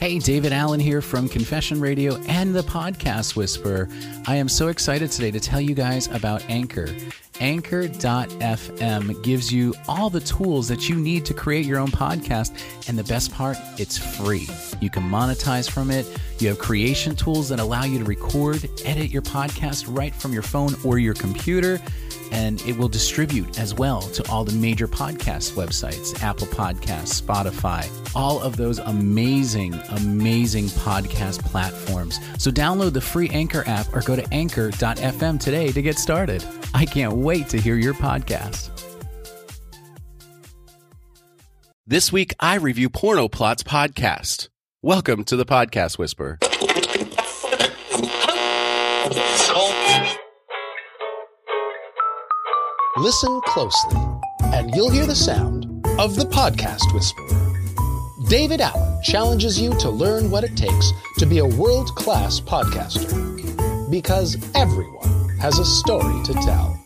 Hey, David Allen here from Confession Radio and the Podcast Whisperer. I am so excited today to tell you guys about Anchor. Anchor.fm gives you all the tools that you need to create your own podcast. And the best part, it's free. You can monetize from it. You have creation tools that allow you to record, edit your podcast right from your phone or your computer and it will distribute as well to all the major podcast websites Apple Podcasts, Spotify, all of those amazing, amazing podcast platforms. So download the free Anchor app or go to anchor.fm today to get started. I can't wait to hear your podcast. This week, I review Porno Plots podcast. Welcome to the Podcast Whisper. Listen closely, and you'll hear the sound of the Podcast Whisperer. David Allen challenges you to learn what it takes to be a world class podcaster. Because everyone has a story to tell.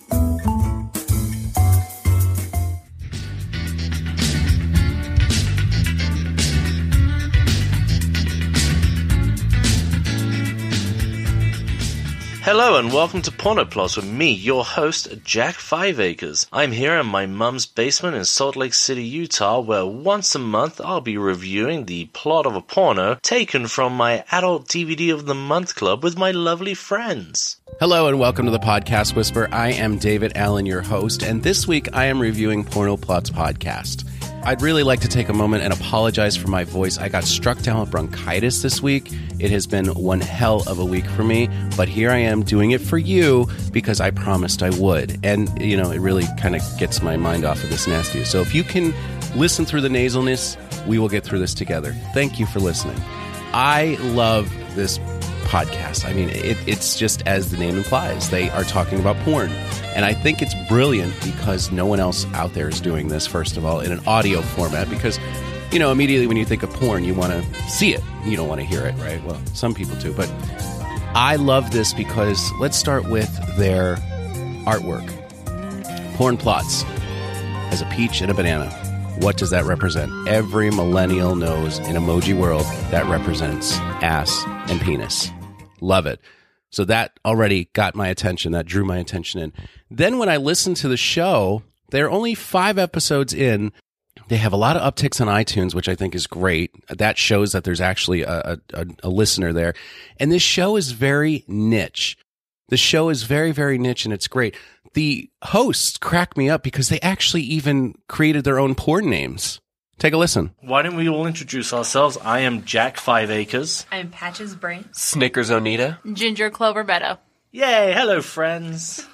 Hello and welcome to Pornoplots with me, your host, Jack Fiveacres. I'm here in my mum's basement in Salt Lake City, Utah, where once a month I'll be reviewing the plot of a porno taken from my Adult DVD of the Month Club with my lovely friends. Hello and welcome to the Podcast Whisper. I am David Allen, your host, and this week I am reviewing Porno Plots podcast. I'd really like to take a moment and apologize for my voice. I got struck down with bronchitis this week. It has been one hell of a week for me, but here I am doing it for you because I promised I would. And, you know, it really kind of gets my mind off of this nasty. So if you can listen through the nasalness, we will get through this together. Thank you for listening. I love this podcast. I mean, it, it's just as the name implies, they are talking about porn. And I think it's brilliant because no one else out there is doing this, first of all, in an audio format. Because, you know, immediately when you think of porn, you want to see it. You don't want to hear it, right? Well, some people do. But I love this because let's start with their artwork. Porn plots has a peach and a banana. What does that represent? Every millennial knows in emoji world that represents ass and penis. Love it. So that already got my attention. That drew my attention in. Then when I listened to the show, they're only five episodes in. They have a lot of upticks on iTunes, which I think is great. That shows that there's actually a, a, a listener there. And this show is very niche. The show is very, very niche and it's great. The hosts crack me up because they actually even created their own porn names. Take a listen. Why don't we all introduce ourselves? I am Jack Five Acres. I'm Patches Brain. Snickers Onita. Ginger Clover Meadow. Yay, hello friends.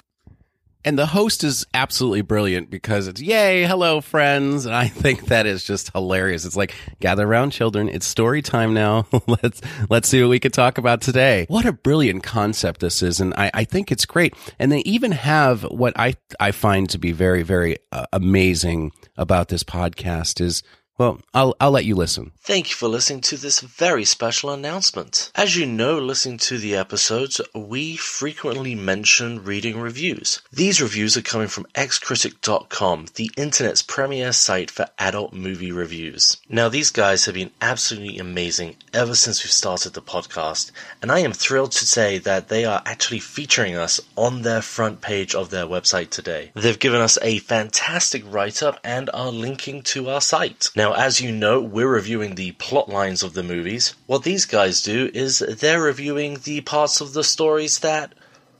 And the host is absolutely brilliant because it's yay, hello friends. And I think that is just hilarious. It's like gather around children. It's story time now. let's let's see what we could talk about today. What a brilliant concept this is. And I, I think it's great. And they even have what I I find to be very, very uh, amazing about this podcast is well, I'll, I'll let you listen. Thank you for listening to this very special announcement. As you know, listening to the episodes, we frequently mention reading reviews. These reviews are coming from xcritic.com, the internet's premier site for adult movie reviews. Now, these guys have been absolutely amazing ever since we've started the podcast, and I am thrilled to say that they are actually featuring us on their front page of their website today. They've given us a fantastic write up and are linking to our site. Now, as you know, we're reviewing the plot lines of the movies. What these guys do is they're reviewing the parts of the stories that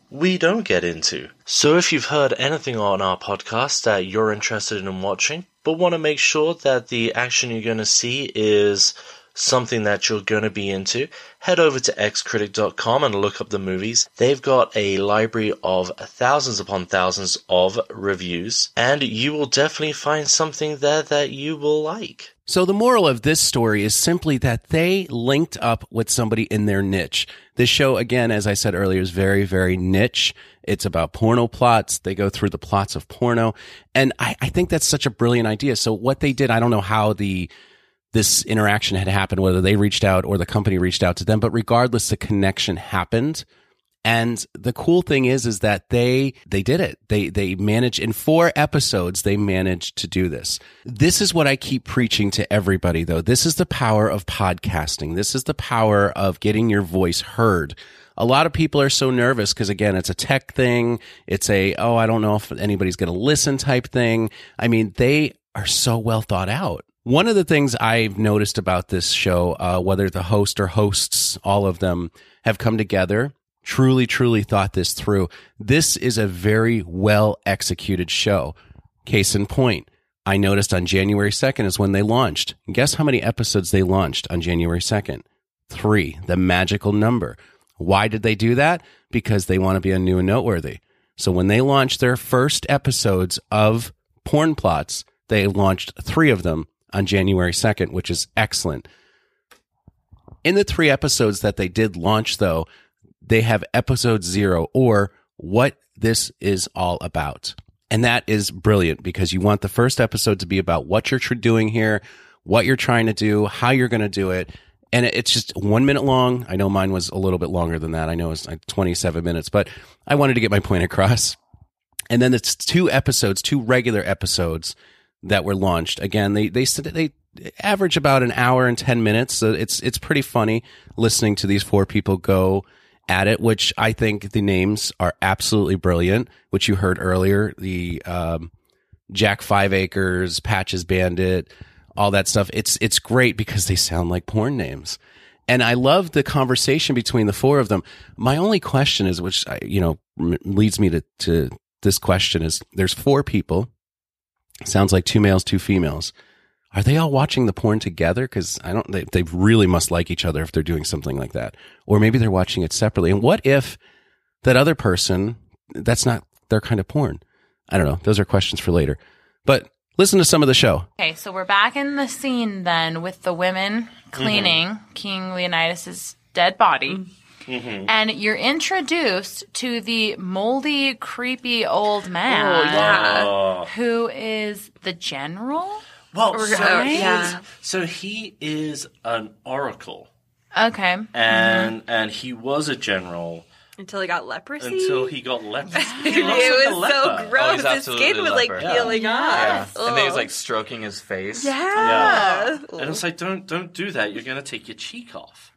we don't get into. So if you've heard anything on our podcast that you're interested in watching, but want to make sure that the action you're going to see is something that you're going to be into, head over to xcritic.com and look up the movies. They've got a library of thousands upon thousands of reviews, and you will definitely find something there that you will like. So the moral of this story is simply that they linked up with somebody in their niche. This show, again, as I said earlier, is very, very niche. It's about porno plots. They go through the plots of porno. And I, I think that's such a brilliant idea. So what they did, I don't know how the, this interaction had happened, whether they reached out or the company reached out to them, but regardless, the connection happened. And the cool thing is, is that they, they did it. They, they managed in four episodes, they managed to do this. This is what I keep preaching to everybody though. This is the power of podcasting. This is the power of getting your voice heard. A lot of people are so nervous because again, it's a tech thing. It's a, oh, I don't know if anybody's going to listen type thing. I mean, they are so well thought out. One of the things I've noticed about this show, uh, whether the host or hosts, all of them have come together truly, truly thought this through. This is a very well executed show. Case in point, I noticed on January 2nd is when they launched. Guess how many episodes they launched on January 2nd? Three, the magical number. Why did they do that? Because they want to be a new and noteworthy. So when they launched their first episodes of Porn Plots, they launched three of them on January 2nd, which is excellent. In the three episodes that they did launch, though, they have episode zero or what this is all about. And that is brilliant because you want the first episode to be about what you're doing here, what you're trying to do, how you're going to do it. And it's just one minute long. I know mine was a little bit longer than that. I know it's like 27 minutes, but I wanted to get my point across. And then it's two episodes, two regular episodes that were launched. Again, they, they said they average about an hour and 10 minutes. So it's, it's pretty funny listening to these four people go at it, which I think the names are absolutely brilliant, which you heard earlier. The um, Jack Five Acres, Patches Bandit, all that stuff. It's it's great because they sound like porn names. And I love the conversation between the four of them. My only question is, which you know leads me to to this question is: There's four people. Sounds like two males, two females are they all watching the porn together? Because I don't, they, they really must like each other if they're doing something like that. Or maybe they're watching it separately. And what if that other person, that's not their kind of porn? I don't know. Those are questions for later. But listen to some of the show. Okay, so we're back in the scene then with the women cleaning mm-hmm. King Leonidas's dead body. Mm-hmm. And you're introduced to the moldy, creepy old man. Oh, yeah. Who is the general? Well, so, yeah. so he is an oracle. Okay. And mm-hmm. and he was a general until he got leprosy. Until he got leprosy. it was so gross. Oh, His skin was like peeling yeah. off. Yeah. And then he was like stroking his face. Yeah. yeah. And it's like, don't don't do that. You're gonna take your cheek off.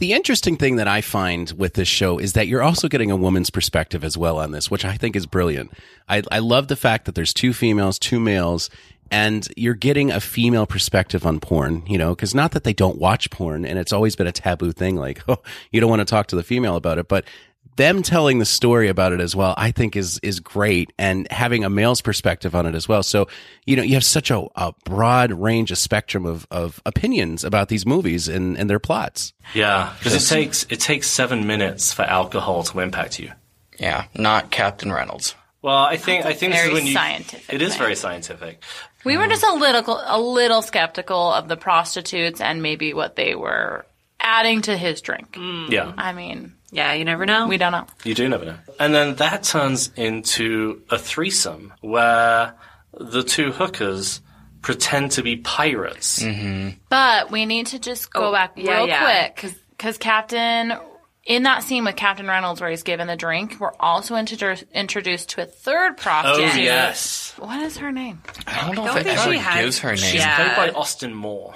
The interesting thing that I find with this show is that you're also getting a woman's perspective as well on this, which I think is brilliant. I, I love the fact that there's two females, two males, and you're getting a female perspective on porn, you know, because not that they don't watch porn and it's always been a taboo thing, like, oh, you don't want to talk to the female about it, but them telling the story about it as well, I think is, is great and having a male's perspective on it as well. So, you know, you have such a, a broad range, of spectrum of, of opinions about these movies and, and their plots. Yeah. Because it takes, it takes seven minutes for alcohol to impact you. Yeah. Not Captain Reynolds. Well, I think I think this is when you. Scientific it is very scientific. We were just a little a little skeptical of the prostitutes and maybe what they were adding to his drink. Mm. Yeah. I mean, yeah, you never know. We don't know. You do never know. And then that turns into a threesome where the two hookers pretend to be pirates. Mm-hmm. But we need to just go oh, back yeah, real yeah. quick because Captain in that scene with Captain Reynolds where he's given the drink, we're also introdu- introduced to a third prostitute. Oh yes. What is her name? I don't know I don't if it ever has, gives her name. She's yeah. played by Austin Moore.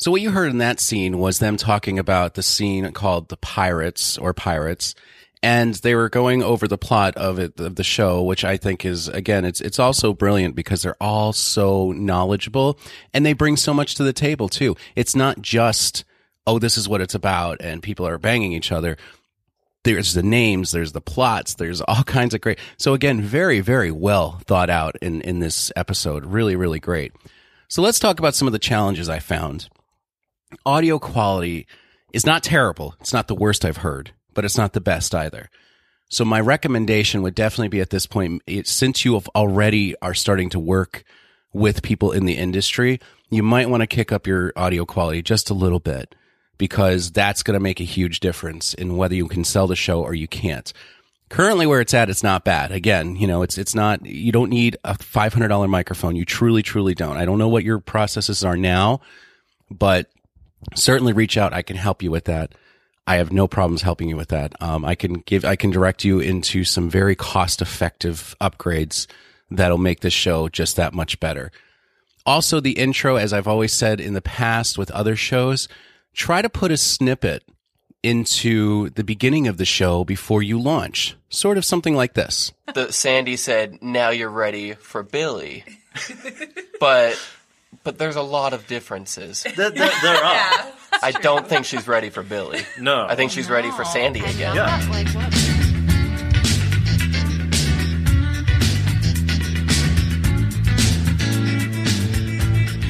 So what you heard in that scene was them talking about the scene called The Pirates or Pirates. And they were going over the plot of it, of the show, which I think is, again, it's, it's also brilliant because they're all so knowledgeable and they bring so much to the table too. It's not just, oh, this is what it's about and people are banging each other. There's the names, there's the plots, there's all kinds of great. So again, very, very well thought out in, in this episode. Really, really great. So let's talk about some of the challenges I found. Audio quality is not terrible. It's not the worst I've heard, but it's not the best either. So my recommendation would definitely be at this point, it, since you have already are starting to work with people in the industry, you might want to kick up your audio quality just a little bit because that's going to make a huge difference in whether you can sell the show or you can't. Currently where it's at, it's not bad. Again, you know, it's, it's not, you don't need a $500 microphone. You truly, truly don't. I don't know what your processes are now, but certainly reach out. I can help you with that. I have no problems helping you with that. Um, I can give, I can direct you into some very cost effective upgrades that'll make this show just that much better. Also, the intro, as I've always said in the past with other shows, try to put a snippet into the beginning of the show before you launch. Sort of something like this. The Sandy said, "Now you're ready for Billy," but but there's a lot of differences. There, there, there are. Yeah, I don't think she's ready for Billy. No, I think she's no, ready for Sandy again. Yeah.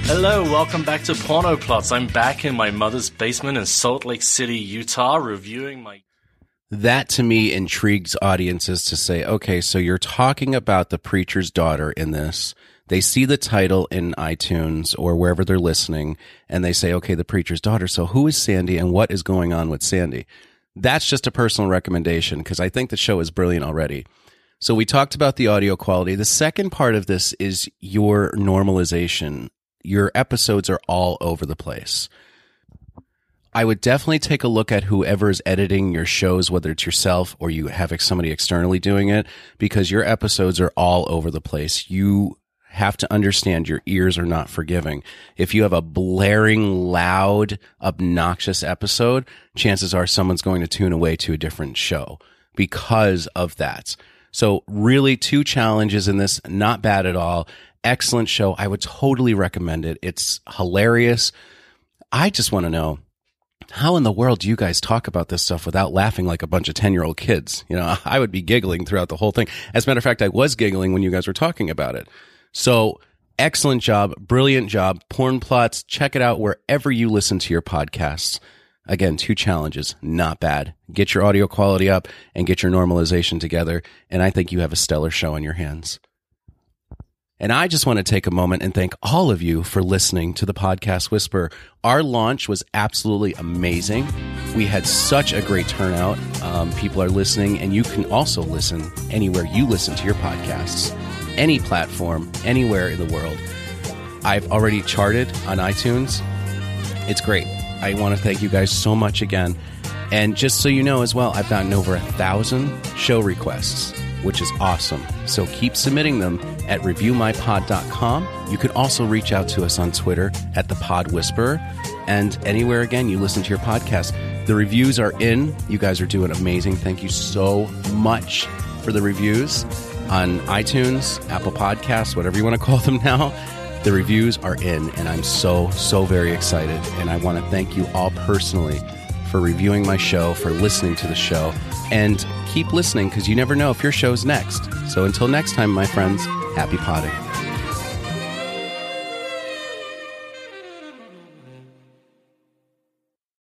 Hello, welcome back to Porno Plots. I'm back in my mother's basement in Salt Lake City, Utah, reviewing my. That to me intrigues audiences to say, okay, so you're talking about the preacher's daughter in this. They see the title in iTunes or wherever they're listening, and they say, okay, the preacher's daughter. So who is Sandy and what is going on with Sandy? That's just a personal recommendation because I think the show is brilliant already. So we talked about the audio quality. The second part of this is your normalization your episodes are all over the place. I would definitely take a look at whoever is editing your shows, whether it's yourself or you have somebody externally doing it, because your episodes are all over the place. You have to understand your ears are not forgiving. If you have a blaring, loud, obnoxious episode, chances are someone's going to tune away to a different show because of that. So really two challenges in this, not bad at all excellent show. I would totally recommend it. It's hilarious. I just want to know how in the world do you guys talk about this stuff without laughing like a bunch of 10 year old kids? You know, I would be giggling throughout the whole thing. As a matter of fact, I was giggling when you guys were talking about it. So excellent job. Brilliant job. Porn plots. Check it out wherever you listen to your podcasts. Again, two challenges. Not bad. Get your audio quality up and get your normalization together. And I think you have a stellar show on your hands. And I just want to take a moment and thank all of you for listening to the podcast Whisper. Our launch was absolutely amazing. We had such a great turnout. Um, people are listening, and you can also listen anywhere you listen to your podcasts, any platform, anywhere in the world. I've already charted on iTunes. It's great. I want to thank you guys so much again. And just so you know as well, I've gotten over a thousand show requests which is awesome. So keep submitting them at reviewmypod.com. You can also reach out to us on Twitter at the Pod Whisperer and anywhere again you listen to your podcast. The reviews are in. You guys are doing amazing. Thank you so much for the reviews on iTunes, Apple Podcasts, whatever you want to call them now. The reviews are in, and I'm so, so very excited. And I want to thank you all personally for reviewing my show, for listening to the show, and keep listening because you never know if your show's next. So until next time, my friends, happy potting.